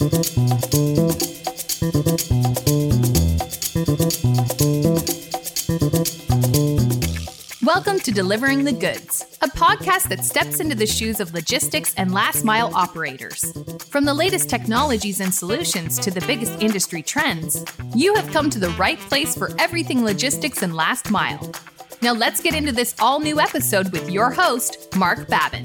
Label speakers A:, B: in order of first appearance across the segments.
A: Welcome to Delivering the Goods, a podcast that steps into the shoes of logistics and last mile operators. From the latest technologies and solutions to the biggest industry trends, you have come to the right place for everything logistics and last mile. Now let's get into this all new episode with your host, Marc Babin.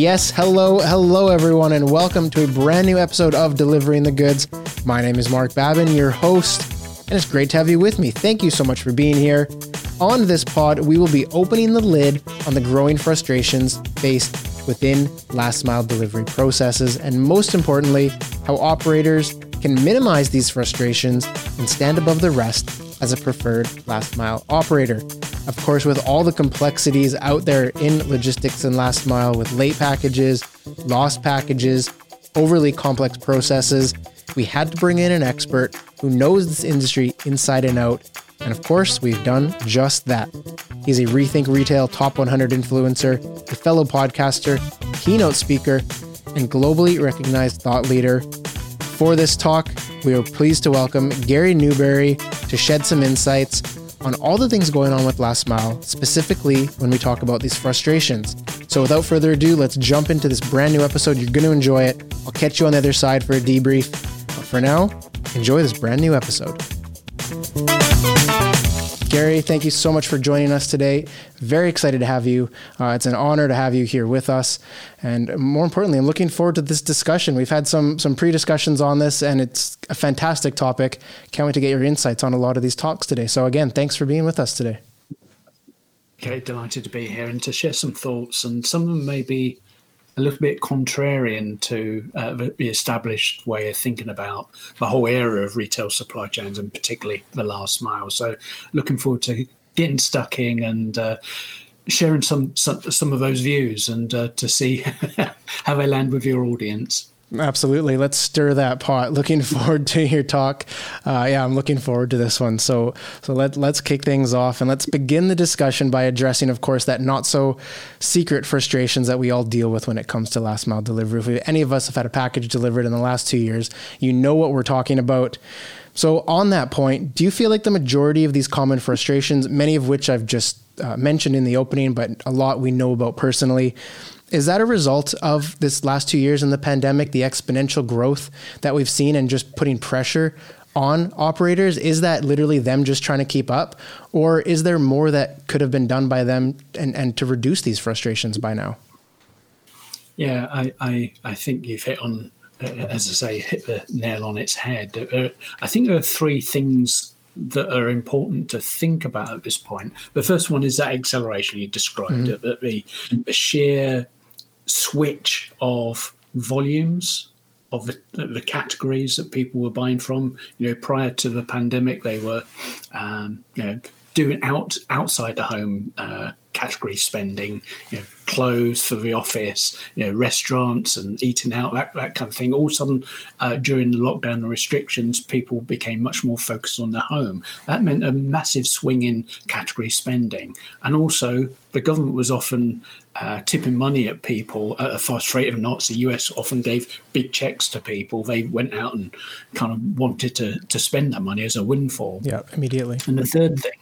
B: Yes, hello, hello, everyone, and welcome to a brand new episode of Delivering the Goods. My name is Marc Babin, your host, and it's great to have you with me. Thank you so much for being here. On this pod, we will be opening the lid on the growing frustrations faced within last mile delivery processes, and most importantly, how operators can minimize these frustrations and stand above the rest as a preferred last mile operator. Of course, with all the complexities out there in logistics and last mile with late packages, lost packages, overly complex processes, we had to bring in an expert who knows this industry inside and out. And of course, we've done just that. He's a Rethink Retail Top 100 influencer, a fellow podcaster, keynote speaker, and globally recognized thought leader. For this talk, we are pleased to welcome Gary Newbury to shed some insights on all the things going on with Last Mile, specifically when we talk about these frustrations. So, without further ado, let's jump into this brand new episode. You're going to enjoy it. I'll catch you on the other side for a debrief. But for now, enjoy this brand new episode. Gary, thank you so much for joining us today. Very excited to have you. Uh, it's an honor to have you here with us, and more importantly, I'm looking forward to this discussion. We've had some some pre discussions on this, and it's a fantastic topic. Can't wait to get your insights on a lot of these talks today. So again, thanks for being with us today.
C: Okay, delighted to be here and to share some thoughts, and some of them may be a little bit contrarian to uh, the established way of thinking about the whole area of retail supply chains and particularly the last mile. So, looking forward to getting stuck in and uh, sharing some, some, some of those views and uh, to see how they land with your audience.
B: Absolutely. Let's stir that pot. Looking forward to your talk. Uh, yeah, I'm looking forward to this one. So, so let let's kick things off and let's begin the discussion by addressing, of course, that not so secret frustrations that we all deal with when it comes to last mile delivery. If we, any of us have had a package delivered in the last two years, you know what we're talking about. So, on that point, do you feel like the majority of these common frustrations, many of which I've just uh, mentioned in the opening, but a lot we know about personally, is that a result of this last two years in the pandemic, the exponential growth that we've seen and just putting pressure on operators? Is that literally them just trying to keep up? Or is there more that could have been done by them and, and to reduce these frustrations by now?
C: Yeah, I, I, I think you've hit on, uh, as I say, hit the nail on its head. Uh, I think there are three things that are important to think about at this point. The first one is that acceleration you described, mm-hmm. the, the sheer switch of volumes of the, the, categories that people were buying from. You know, prior to the pandemic, they were, um, you know, doing out outside the home uh, category spending, you know, clothes for the office, you know, restaurants and eating out, that, that kind of thing. All of a sudden, uh, during the lockdown and restrictions, people became much more focused on their home. That meant a massive swing in category spending. And also, the government was often uh, tipping money at people at a fast rate of knots. The US often gave big checks to people. They went out and kind of wanted to, to spend that money as a windfall.
B: Yeah, immediately.
C: And the third thing,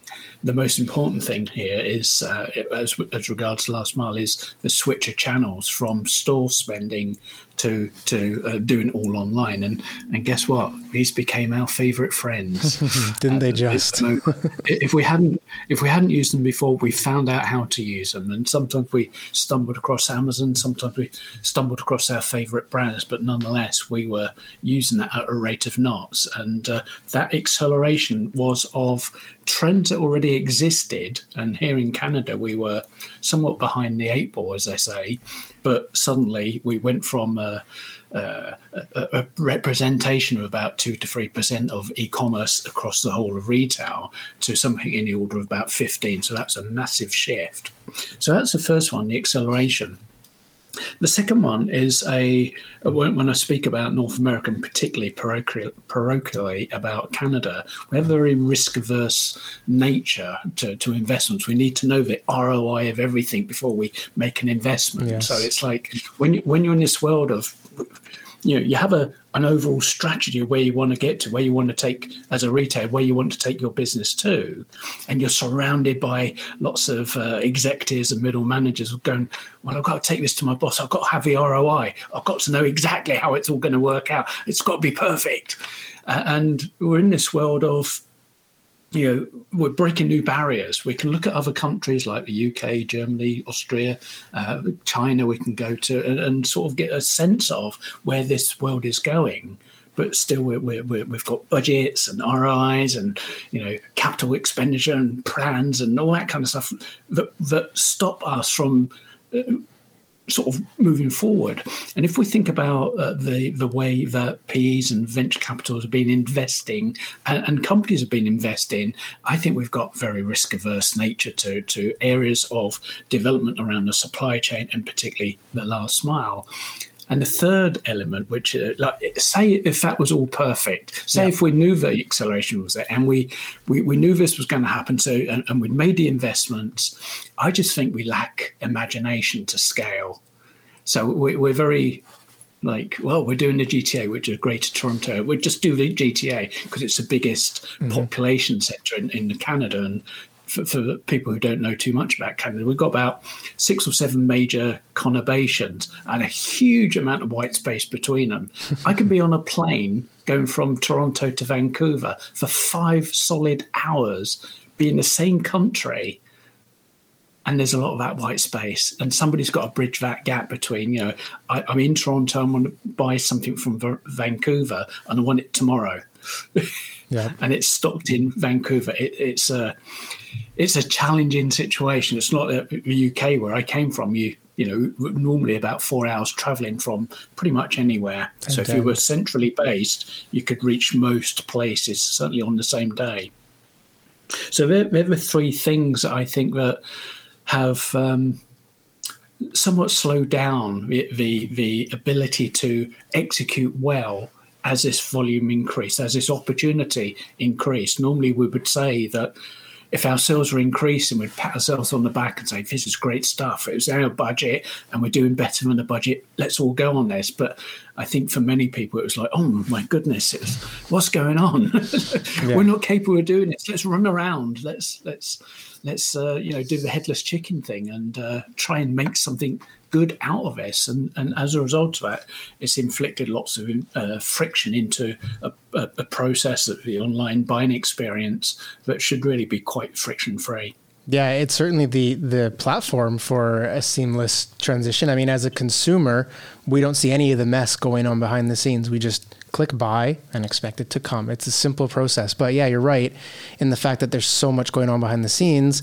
C: the most important thing here is, uh, as, as regards last mile, is the switch of channels from store spending to to uh, doing all online. And and guess what? These became our favourite friends.
B: Didn't uh, they just?
C: if we hadn't if we hadn't used them before, we found out how to use them. And sometimes we stumbled across Amazon. Sometimes we stumbled across our favourite brands. But nonetheless, we were using that at a rate of knots. And uh, that acceleration was of trends that already existed. And here in Canada, we were somewhat behind the eight ball, as they say. But suddenly we went from a, a, a representation of about two to three percent of e-commerce across the whole of retail to something in the order of about fifteen. So that's a massive shift. So that's the first one, the acceleration. The second one is a when I speak about North America, and particularly parochially about Canada, we have a very risk averse nature to, to investments. We need to know the ROI of everything before we make an investment. Yes. So it's like when you, when you're in this world of you know you have a an overall strategy of where you want to get to where you want to take as a retailer where you want to take your business to. And you're surrounded by lots of uh, executives and middle managers going well i've got to take this to my boss. I've got to have the roi i've got to know exactly how it's all going to work out. It's got to be perfect. Uh, and we're in this world of you know, we're breaking new barriers. We can look at other countries like the UK, Germany, Austria, uh, China. We can go to and, and, sort of get a sense of where this world is going. But still, we're, we've got budgets and RIs and you know capital expenditure and plans and all that kind of stuff that that stop us from uh, sort of moving forward. And if we think about uh, the the way that PEs and venture capitals have been investing and, and, companies have been investing, I think we've got very risk averse nature to to areas of development around the supply chain and particularly the last mile. And the third element, which uh, like, say if that was all perfect, say yeah. if we knew the acceleration was there and we we, we knew this was going to happen, so and, and we'd made the investments, I just think we lack imagination to scale. So we, we're very like, well, we're doing the GTA, which is Greater Toronto. We'll just do the GTA because it's the biggest mm-hmm. population sector in, in Canada. And for, for, people who don't know too much about Canada, we've got about six or seven major conurbations and a huge amount of white space between them. I can be on a plane going from Toronto to Vancouver for five solid hours, be in the same country. And there's a lot of that white space, and somebody's got to bridge that gap between, you know, I, am in Toronto, I want to buy something from V- Vancouver, and I want it tomorrow. yeah. and it's stocked in Vancouver. It, it's a it's a challenging situation. It's not the UK where I came from. You you know normally about four hours traveling from pretty much anywhere. Okay. So if you were centrally based, you could reach most places certainly on the same day. So there, there are three things I think that have. Um, somewhat slowed down the, the, the ability to execute well as this volume increased, as this opportunity increased. Normally, we would say that if our sales were increasing, we'd pat ourselves on the back and say, This is great stuff. It was our budget and we're doing better than the budget. Let's all go on this. But I think for many people, it was like, Oh my goodness, was, what's going on? yeah. We're not capable of doing this. Let's run around. Let's, let's, let's, uh, you know, do the headless chicken thing and uh, try and make something good out of this. And, and as a result of that, it's inflicted lots of uh, friction into a, a, a process of the online buying experience that should really be quite friction free.
B: Yeah, it's certainly the the platform for a seamless transition. I mean, as a consumer, we don't see any of the mess going on behind the scenes. We just click buy and expect it to come. It's a simple process. But yeah, you're right in the fact that there's so much going on behind the scenes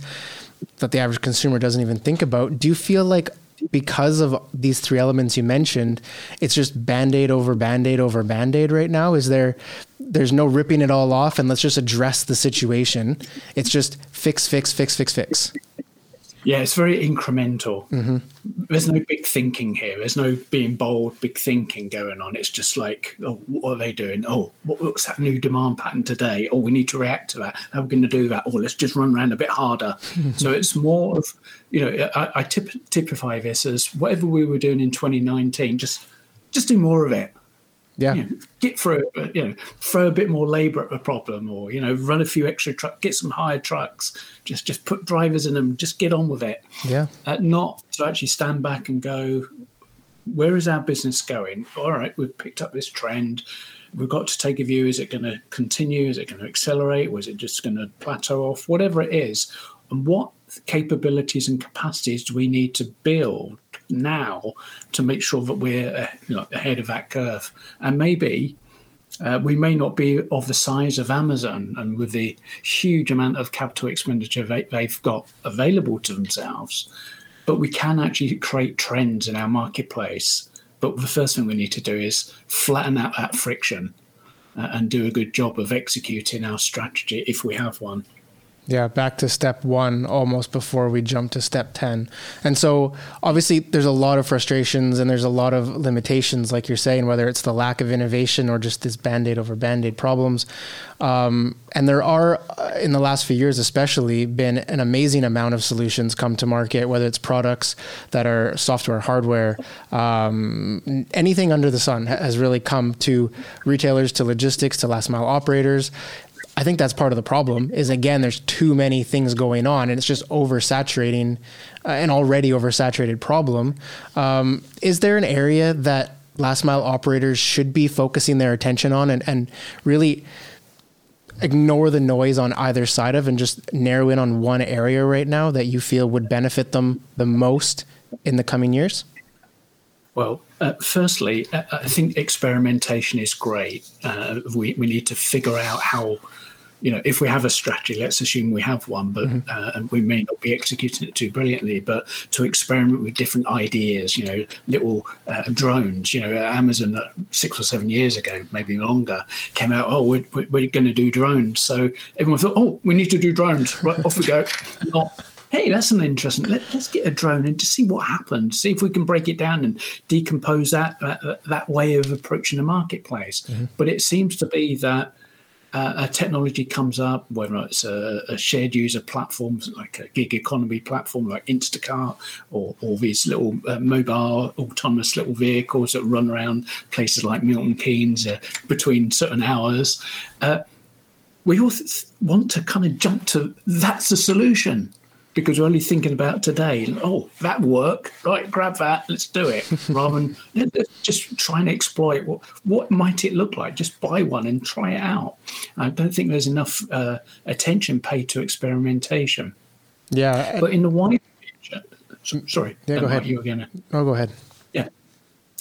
B: that the average consumer doesn't even think about. Do you feel like because of these three elements you mentioned, it's just band-aid over band-aid over band-aid right now? Is there there's no ripping it all off and let's just address the situation. It's just fix, fix, fix, fix, fix.
C: Yeah, it's very incremental. Mm-hmm. There's no big thinking here. There's no being bold, big thinking going on. It's just like, oh, what are they doing? Oh, what's that new demand pattern today? Oh, we need to react to that. How are we going to do that? Oh, let's just run around a bit harder. so it's more of, you know, I, I tip, typify this as whatever we were doing in 2019, just just do more of it.
B: Yeah.
C: You know, get through, you know, throw a bit more labor at the problem or, you know, run a few extra trucks, get some hired trucks, just, just put drivers in them, just get on with it.
B: Yeah.
C: Uh, not to actually stand back and go, where is our business going? All right, we've picked up this trend. We've got to take a view. Is it going to continue? Is it going to accelerate? Or is it just going to plateau off? Whatever it is. And what capabilities and capacities do we need to build now to make sure that we're uh, you know, ahead of that curve. And maybe uh, we may not be of the size of Amazon and with the huge amount of capital expenditure they, they've got available to themselves, but we can actually create trends in our marketplace. But the first thing we need to do is flatten out that friction uh, and do a good job of executing our strategy if we have one.
B: Yeah, back to step one almost before we jump to step 10. And so, obviously, there's a lot of frustrations and there's a lot of limitations, like you're saying, whether it's the lack of innovation or just this band aid over band aid problems. Um, and there are, uh, in the last few years especially, been an amazing amount of solutions come to market, whether it's products that are software, hardware, um, anything under the sun has really come to retailers, to logistics, to last mile operators. I think that's part of the problem. Is again, there's too many things going on, and it's just oversaturating uh, an already oversaturated problem. Um, is there an area that last mile operators should be focusing their attention on, and, and really ignore the noise on either side of, and just narrow in on one area right now that you feel would benefit them the most in the coming years?
C: Well, uh, firstly, uh, I think experimentation is great. Uh, we, we need to figure out how you know, if we have a strategy, let's assume we have one, but mm-hmm. uh, and we may not be executing it too brilliantly, but to experiment with different ideas, you know, little uh, drones. You know, Amazon uh, six or seven years ago, maybe longer, came out. Oh, we're, we're going to do drones. So everyone thought, oh, we need to do drones. Right, off we go. Not hey, that's an interesting. Let, us get a drone and to see what happens. See if we can break it down and decompose that that, that way of approaching the marketplace. Mm-hmm. But it seems to be that uh, a technology comes up, whether it's a, a, shared user platform like a gig economy platform like Instacart, or, or these little uh, mobile autonomous little vehicles that run around places like Milton Keynes uh, between certain hours. Uh, we all th- want to kind of jump to that's the solution because we're only thinking about today. Oh, that work, right? Grab that, let's do it. Rather than let's just try and exploit what what might it look like. Just buy one and try it out. I don't think there's enough uh, attention paid to experimentation.
B: Yeah,
C: but in the wider picture, sorry,
B: yeah, go ahead.
C: You again?
B: Oh, go ahead.
C: Yeah,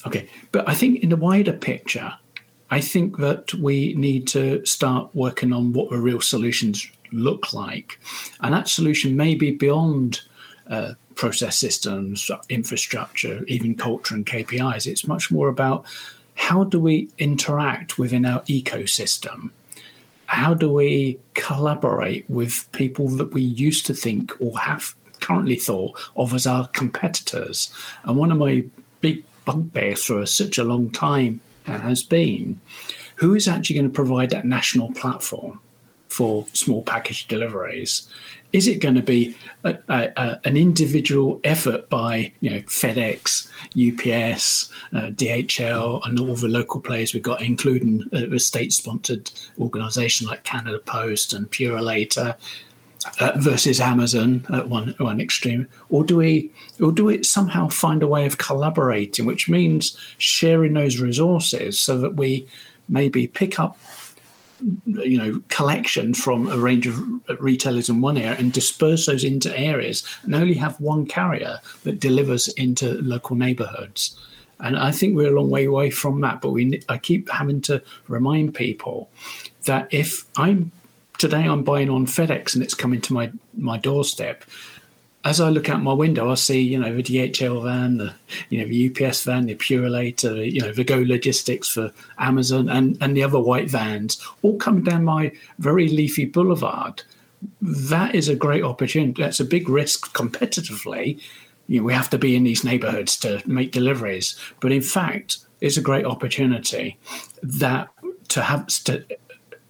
C: okay. But I think in the wider picture, I think that we need to start working on what the real solutions look like. And that solution may be beyond uh, process systems, infrastructure, even culture and KPIs. It's much more about how do we interact within our ecosystem? How do we collaborate with people that we used to think or have currently thought of as our competitors? And one of my big bugbears for such a long time has been who is actually going to provide that national platform? For small package deliveries? Is it going to be a, a, an individual effort by you know FedEx, UPS, uh, DHL, and all the local players we've got, including a, state-sponsored organisation like Canada Post and Purolator, uh, versus Amazon at one one extreme, or do we or do we somehow find a way of collaborating, which means sharing those resources so that we maybe pick up you know collection from a range of retailers in one area and disperse those into areas. And only have one carrier that delivers into local neighborhoods. And i think we're a long way away from that but we i keep having to remind people that if i'm today i'm buying on fedex and it's coming to my my doorstep as I look out my window, I see, you know, the DHL van, the, you know, the UPS van, the Purolator, you know, the Go Logistics for Amazon and, and the other white vans all coming down my very leafy boulevard. That is a great opportunity. That's a big risk competitively. You know, we have to be in these neighborhoods to make deliveries. But in fact, it's a great opportunity that to have to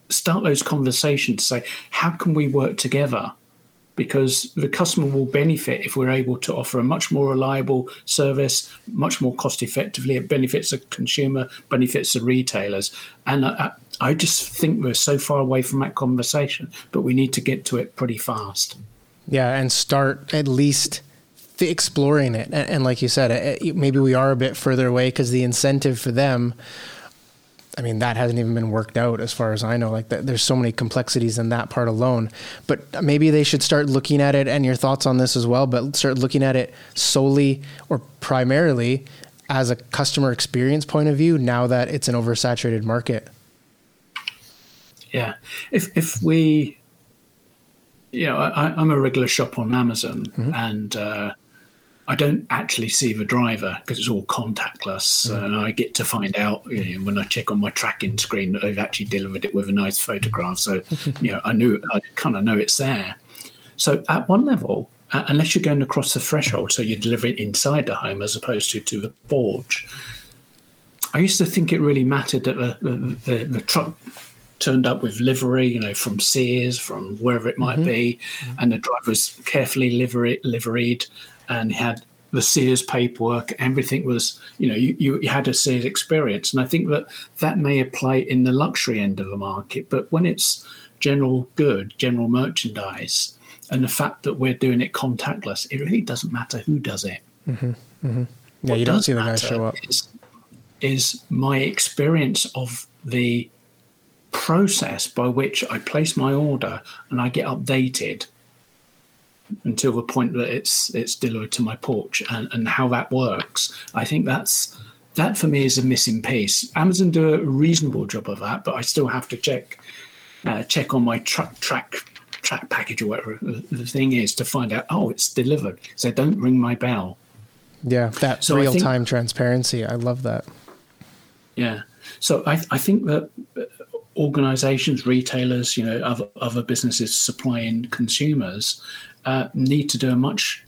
C: start those conversations to say, how can we work together? Because the customer will benefit if we're able to offer a much more reliable service, much more cost effectively. It benefits the consumer, benefits the retailers. And I, I just think we're so far away from that conversation, but we need to get to it pretty fast.
B: Yeah, and start at least exploring it. And, and like you said, maybe we are a bit further away because the incentive for them I mean, that hasn't even been worked out as far as I know. Like, there's so many complexities in that part alone. But maybe they should start looking at it, and your thoughts on this as well, but start looking at it solely or primarily as a customer experience point of view now that it's an oversaturated market.
C: Yeah. If, if we, you know, I, am a regular shop on Amazon, mm-hmm. and, uh, I don't actually see the driver because it's all contactless, mm. and I get to find out you know, when I check on my tracking screen that they've actually delivered it with a nice photograph. So, you know, I knew I kind of know it's there. So, at one level, uh, unless you're going across the threshold, so you deliver it inside the home as opposed to to the porch. I used to think it really mattered that the, the, the, the truck turned up with livery, you know, from Sears, from wherever it might mm-hmm. be, and the driver was carefully livery, liveried and had the Sears paperwork. Everything was, you know, you, you, had a Sears experience, and I think that that may apply in the luxury end of the market. But when it's general good, general merchandise, and the fact that we're doing it contactless, it really doesn't matter who does it.
B: Mm-hmm. Mm-hmm. Yeah, what you don't see the guy show up.
C: Is, is my experience of the process by which I place my order and I get updated until the point that it's it's delivered to my porch and, and how that works. I think that's that for me is a missing piece. Amazon do a reasonable job of that, but I still have to check uh, check on my truck track track package or whatever the thing is to find out oh it's delivered. So don't ring my bell.
B: Yeah, that so real time transparency. I love that.
C: Yeah. So I, I think that organizations, retailers, you know, other, other businesses supplying consumers uh, need to do a much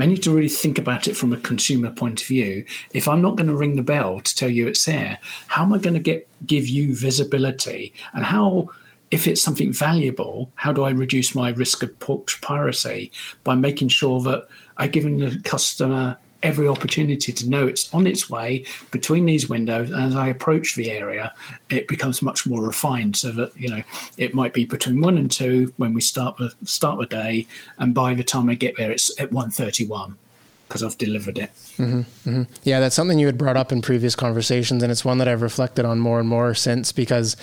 C: they need to really think about it from a consumer point of view. If I'm not going to ring the bell to tell you it's there, how am I going to get give you visibility? And how, if it's something valuable, how do I reduce my risk of piracy by making sure that I'm giving the customer every opportunity to know it's on its way between these windows. As I approach the area, it becomes much more refined so that, you know, it might be between one and two when we start the start the day. And by the time I get there, it's at 131 because I've delivered it.
B: Mm-hmm, mm-hmm. Yeah, that's something you had brought up in previous conversations, and it's one that I've reflected on more and more since. Because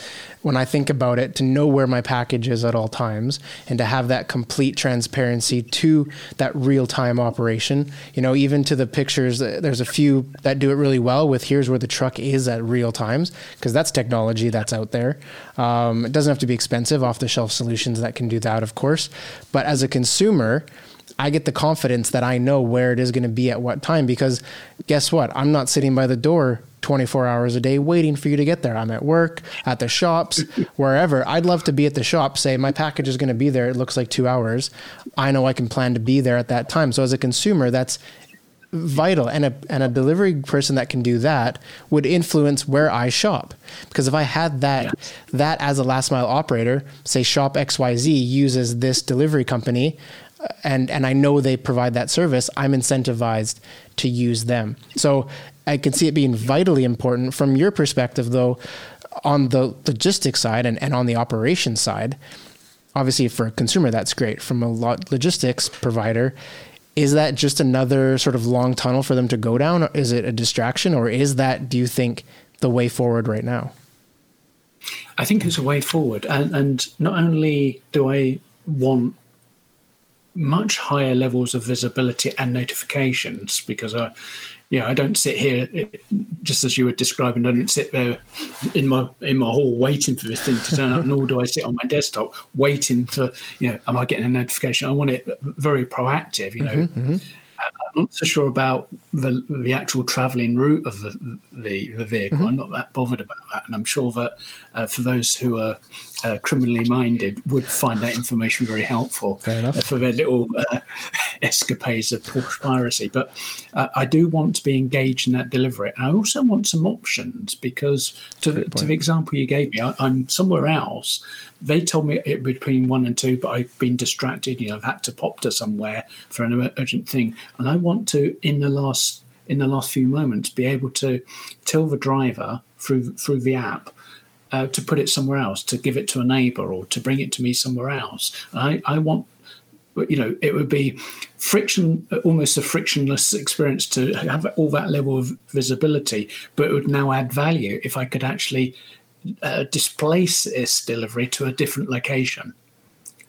B: when I think about it, to know where my package is at all times, and to have that complete transparency to that real time operation, you know, even to the pictures, there's a few that do it really well with here's where the truck is at real times, because that's technology that's out there. Um, it doesn't have to be expensive, off the shelf solutions that can do that, of course. But as a consumer, I get the confidence that I know where it is going to be at what time because guess what? I'm not sitting by the door 24 hours a day waiting for you to get there. I'm at work, at the shops, wherever. I'd love to be at the shop, say my package is going to be there. It looks like two hours. I know I can plan to be there at that time. So as a consumer, that's vital and a and a delivery person that can do that would influence where I shop because if I had that yes. that as a last mile operator say shop XYZ uses this delivery company and and I know they provide that service, I'm incentivized to use them. So I can see it being vitally important from your perspective, though, on the logistics side and, and on the operations side. Obviously, for a consumer, that's great. From a logistics provider, is that just another sort of long tunnel for them to go down? Is it a distraction, or is that, do you think, the way forward right now?
C: I think it's a way forward, and, and not only do I want much higher levels of visibility and notifications because I, you know, I don't sit here just as you were describing. I don't sit there in my in my hall waiting for this thing to turn up, nor do I sit on my desktop waiting for you know, am I getting a notification? I want it very proactive. You know, mm-hmm, mm-hmm. I'm not so sure about the the actual travelling route of the the, the vehicle. Mm-hmm. I'm not that bothered about that, and I'm sure that uh, for those who are uh, criminally minded, would find that information very helpful uh, for their little uh, escapades of porch piracy. But uh, I do want to be engaged in that delivery. And I also want some options because, to, the, to the example you gave me, I, am somewhere else. They told me it between one and two, but I've been distracted. You know, I've had to pop to somewhere for an urgent thing, and I want to in the last in the last few moments be able to tell the driver through through the app uh, to put it somewhere else, to give it to a neighbor or to bring it to me somewhere else. I, I want, you know, it would be friction, almost a frictionless experience to have all that level of visibility, but it would now add value if I could actually uh, displace this delivery to a different location.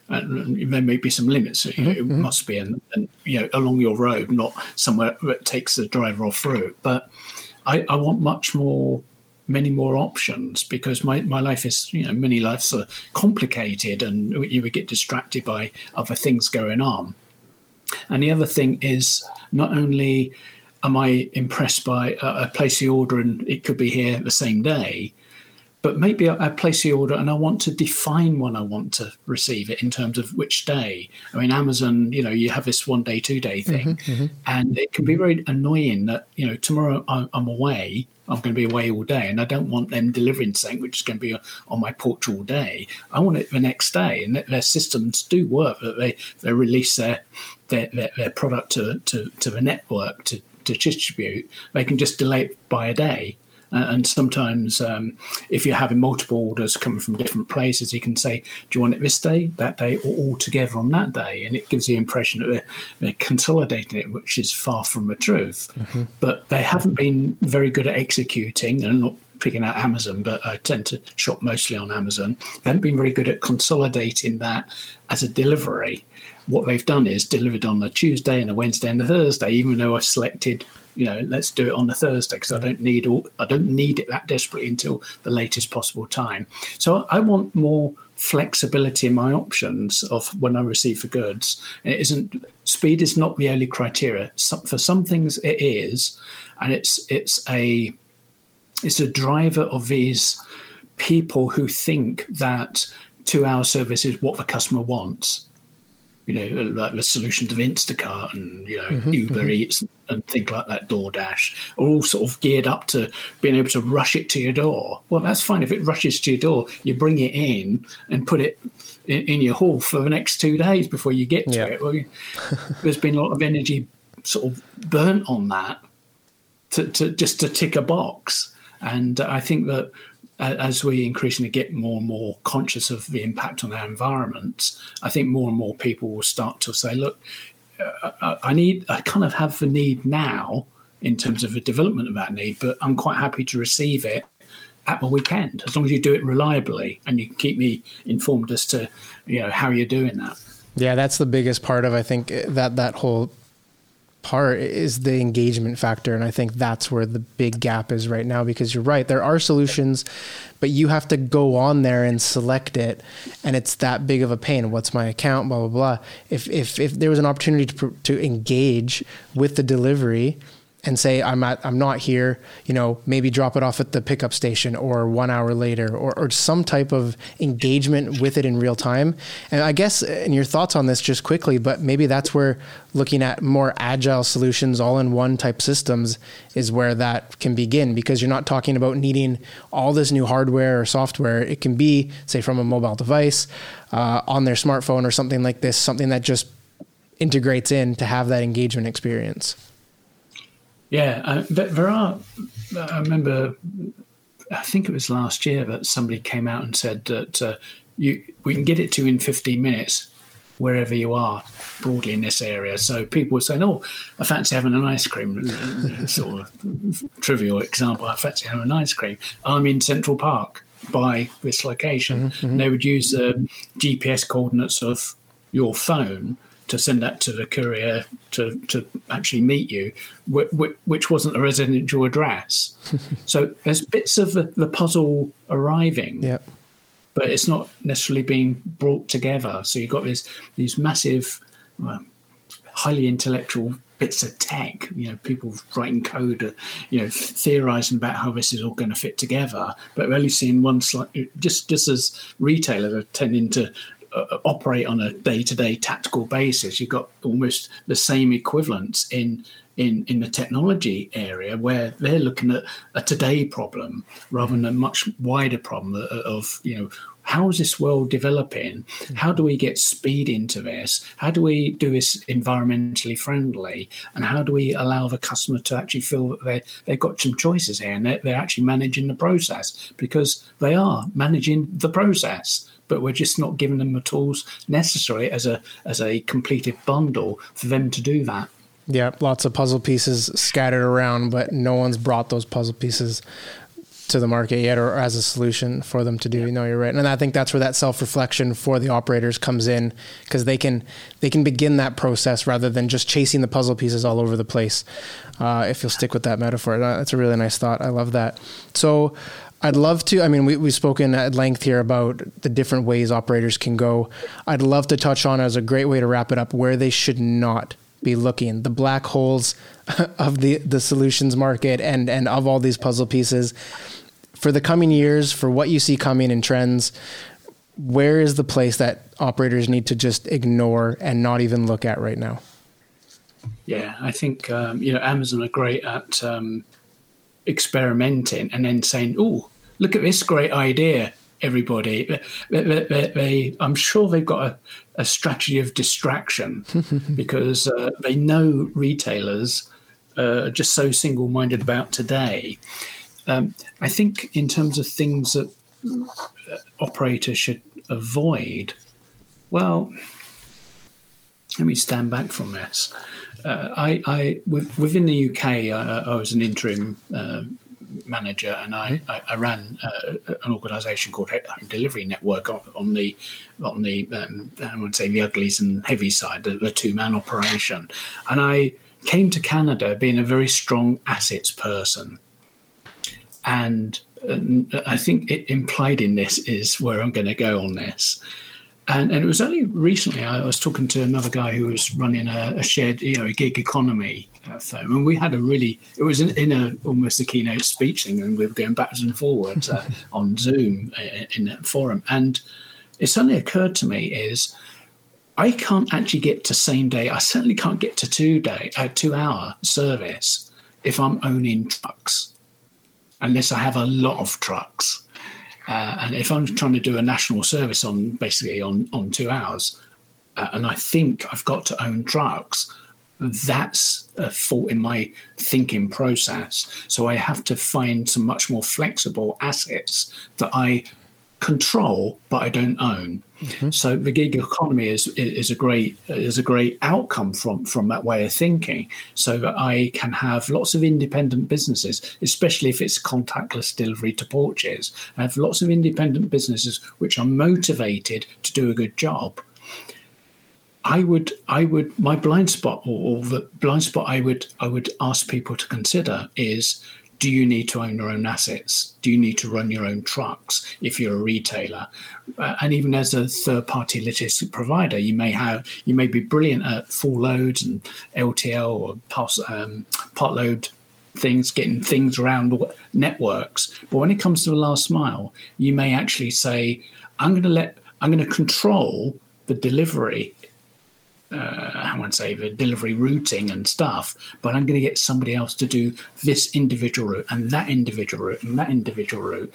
C: And there may be some limits. You know, mm-hmm. It must be, and you know, along your road, not somewhere that takes the driver off route. But I, I want much more many more options because my, my life is, you know, many lives are complicated and you would get distracted by other things going on. And the other thing is not only am I impressed by uh, I place the order and it could be here the same day, but maybe I, I place the order and I want to define when I want to receive it in terms of which day. I mean, Amazon, you know, you have this one day, two day thing, mm-hmm, mm-hmm. and it can be very annoying that you know tomorrow I'm away. I'm going to be away all day, and I don't want them delivering something which is going to be on my porch all day. I want it the next day, and their systems do work. That they they release their their, their, their product to, to, to the network to to distribute, they can just delay it by a day. Uh, and sometimes, um, if you're having multiple orders coming from different places, you can say, "Do you want it this day, that day, or all together on that day?" And it gives the impression that they're, they're consolidating it, which is far from the truth. Mm-hmm. But they haven't been very good at executing, and not picking out Amazon, but I tend to shop mostly on Amazon. They haven't been very good at consolidating that as a delivery what they've done is delivered on a Tuesday and a Wednesday and a Thursday, even though I've selected, you know, let's do it on the Thursday because I don't need all, I don't need it that desperately until the latest possible time. So I want more flexibility in my options of when I receive the goods. it isn't speed is not the only criteria. Some, for some things it is, and it's it's a it's a driver of these people who think that two hour service is what the customer wants you know, like the solutions of Instacart and you know mm-hmm, Uber mm-hmm. Eats and things like that, DoorDash, are all sort of geared up to being able to rush it to your door. Well, that's fine if it rushes to your door. You bring it in and put it in, in your hall for the next two days before you get to yeah. it. Well, there's been a lot of energy sort of burnt on that to, to just to tick a box. And I think that as we increasingly get more and more conscious of the impact on our environment, I think more and more people will start to say, look, I need, I kind of have the need now in terms of the development of that need, but I'm quite happy to receive it at the weekend as long as you do it reliably and you keep me informed as to, you know, how you're doing that.
B: Yeah, that's the biggest part of I think that that whole part is the engagement factor and i think that's where the big gap is right now because you're right there are solutions but you have to go on there and select it and it's that big of a pain. What's my account? Blah blah blah. If if if there was an opportunity to to engage with the delivery and say I'm at I'm not here, you know, maybe drop it off at the pickup station or one hour later or, or some type of engagement with it in real time. And I guess and your thoughts on this just quickly, but maybe that's where looking at more agile solutions, all in one type systems is where that can begin because you're not talking about needing all this new hardware or software. It can be, say, from a mobile device, uh, on their smartphone or something like this, something that just integrates in to have that engagement experience.
C: Yeah, uh, there are. I remember, I think it was last year that somebody came out and said that uh, you we can get it to in 15 minutes wherever you are broadly in this area. So people were saying, "Oh, I fancy having an ice cream." sort of trivial example. I fancy having an ice cream. I'm in Central Park by this location. Mm-hmm. They would use the GPS coordinates of your phone to send that to the courier to, to actually meet you, which wasn't a residential address. so there's bits of the, the puzzle arriving,
B: yep.
C: but it's not necessarily being brought together. So you've got these these massive, well, highly intellectual bits of tech. You know, people writing code, uh, you know, theorizing about how this is all going to fit together. But we're only seeing one slight. Just just as retailers are tending to uh, operate on a day-to-day tactical basis. You've got almost the same equivalents in in in the technology area where they're looking at a today problem rather than a much wider problem of, of you know how is this world developing? How do we get speed into this? How do we do this environmentally friendly? And how do we allow the customer to actually feel that they, they've got some choices here and they're, they're actually managing the process because they are managing the process but we're just not giving them the tools necessary as a as a completed bundle for them to do that.
B: Yeah, lots of puzzle pieces scattered around, but no one's brought those puzzle pieces to the market yet or as a solution for them to do. Yeah. You know, you're right. And I think that's where that self-reflection for the operators comes in because they can they can begin that process rather than just chasing the puzzle pieces all over the place. Uh, if you'll stick with that metaphor, that's a really nice thought. I love that. So I'd love to. I mean, we, we've spoken at length here about the different ways operators can go. I'd love to touch on as a great way to wrap it up where they should not be looking, the black holes of the, the solutions market and, and of all these puzzle pieces. For the coming years, for what you see coming in trends, where is the place that operators need to just ignore and not even look at right now?
C: Yeah, I think um, you know Amazon are great at um, experimenting and then saying, "Oh, look at this great idea, everybody." They, they, they, I'm sure they've got a, a strategy of distraction because uh, they know retailers are just so single-minded about today. Um, I think in terms of things that uh, operators should avoid, well, let me stand back from this uh, I, I within the UK, I, I was an interim uh, manager, and I, mm-hmm. I, I ran uh, an organisation called Home Delivery Network on, on the on the um, I would say the uglies and heavy side, the, the two man operation, and I came to Canada being a very strong assets person, and I think it implied in this is where I'm going to go on this. And, and it was only recently I was talking to another guy who was running a, a shared, you know, a gig economy uh, firm, and we had a really, it was in, in, a almost a keynote speech thing, and we were going backwards and forwards uh, on Zoom uh, in, in that forum. And it suddenly occurred to me is I can't actually get to same day. I certainly can't get to two day, uh, two hour service if I'm owning trucks, unless I have a lot of trucks. Uh, and if I'm trying to do a national service on basically on, on two hours, uh, and I think I've got to own trucks, that's a fault in my thinking process. So I have to find some much more flexible assets that I control but I don't own. Mm-hmm. So the gig economy is is a great is a great outcome from from that way of thinking. So that I can have lots of independent businesses, especially if it's contactless delivery to porches. I have lots of independent businesses which are motivated to do a good job. I would I would my blind spot or, or the blind spot I would I would ask people to consider is do you need to own your own assets? Do you need to run your own trucks if you're a retailer? Uh, and even as a third-party logistic provider, you may have you may be brilliant at full loads and LTL or pass, um, part load things, getting things around networks. But when it comes to the last mile, you may actually say, "I'm going to let I'm going to control the delivery uh, I won't say the delivery routing and stuff, but I'm going to get somebody else to do this individual route and that individual route and that individual route.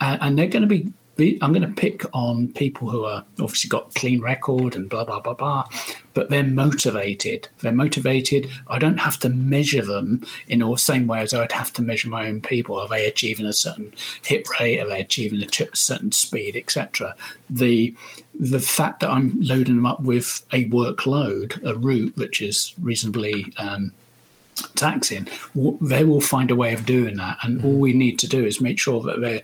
C: Uh, and they're going to be I'm going to pick on people who are obviously got clean record and blah blah blah blah, but they're motivated. They're motivated. I don't have to measure them in the same way as I'd have to measure my own people. Are they achieving a certain hit rate? Are they achieving a certain speed, etc. The the fact that I'm loading them up with a workload, a route which is reasonably um, taxing, they will find a way of doing that. And all we need to do is make sure that they're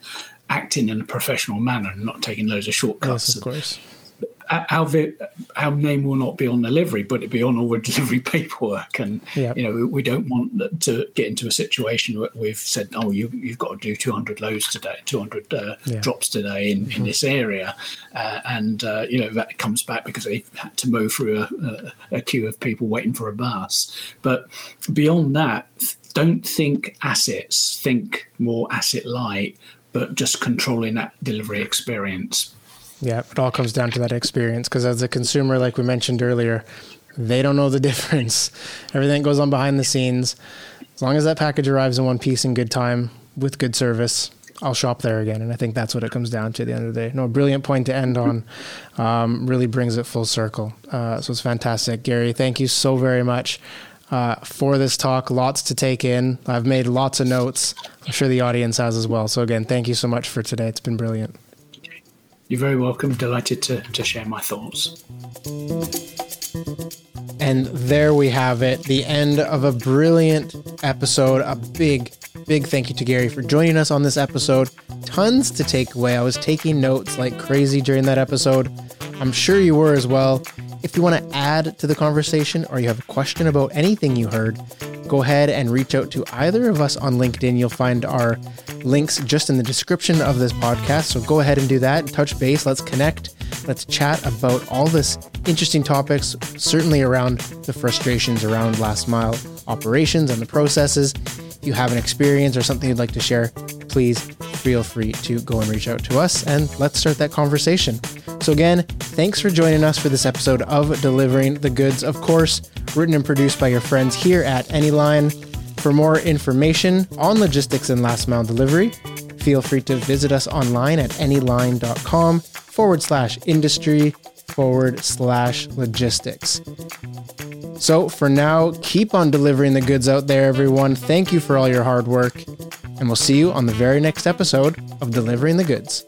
C: acting in a professional manner and not taking loads of shortcuts.
B: Yes, of course.
C: Our, our name will not be on the livery, but it'll be on all the delivery paperwork. And yep. you know, we don't want to get into a situation where we've said, "Oh, you, have got to do 200 loads today, 200 uh, yeah. drops today in, mm-hmm. in this area," uh, and uh, you know that comes back because they had to move through a, a, a queue of people waiting for a bus. But beyond that, don't think assets. Think more asset light but just controlling that delivery experience.
B: Yeah, it all comes down to that experience because as a consumer, like we mentioned earlier, they don't know the difference. Everything goes on behind the scenes. As long as that package arrives in one piece in good time with good service, I'll shop there again. And I think that's what it comes down to at the end of the day. No, brilliant point to end on. Um, really brings it full circle. Uh, so it's fantastic. Gary, thank you so very much uh, for this talk. Lots to take in. I've made lots of notes. I'm sure the audience has as well. So, again, thank you so much for today. It's been brilliant.
C: You're very welcome. Delighted to, to share my thoughts.
B: And there we have it, the end of a brilliant episode. A big, big thank you to Gary for joining us on this episode. Tons to take away. I was taking notes like crazy during that episode. I'm sure you were as well. If you want to add to the conversation or you have a question about anything you heard, go ahead and reach out to either of us on LinkedIn. You'll find our links just in the description of this podcast. So go ahead and do that. Touch base. Let's connect. Let's chat about all this interesting topics, certainly around the frustrations around last mile operations and the processes. If you have an experience or something you'd like to share, please feel free to go and reach out to us and let's start that conversation. So, again, thanks for joining us for this episode of Delivering the Goods. Of course, written and produced by your friends here at Anyline. For more information on logistics and last mile delivery, feel free to visit us online at anyline.com forward slash industry forward slash logistics. So for now, keep on delivering the goods out there, everyone. Thank you for all your hard work, and we'll see you on the very next episode of Delivering the Goods.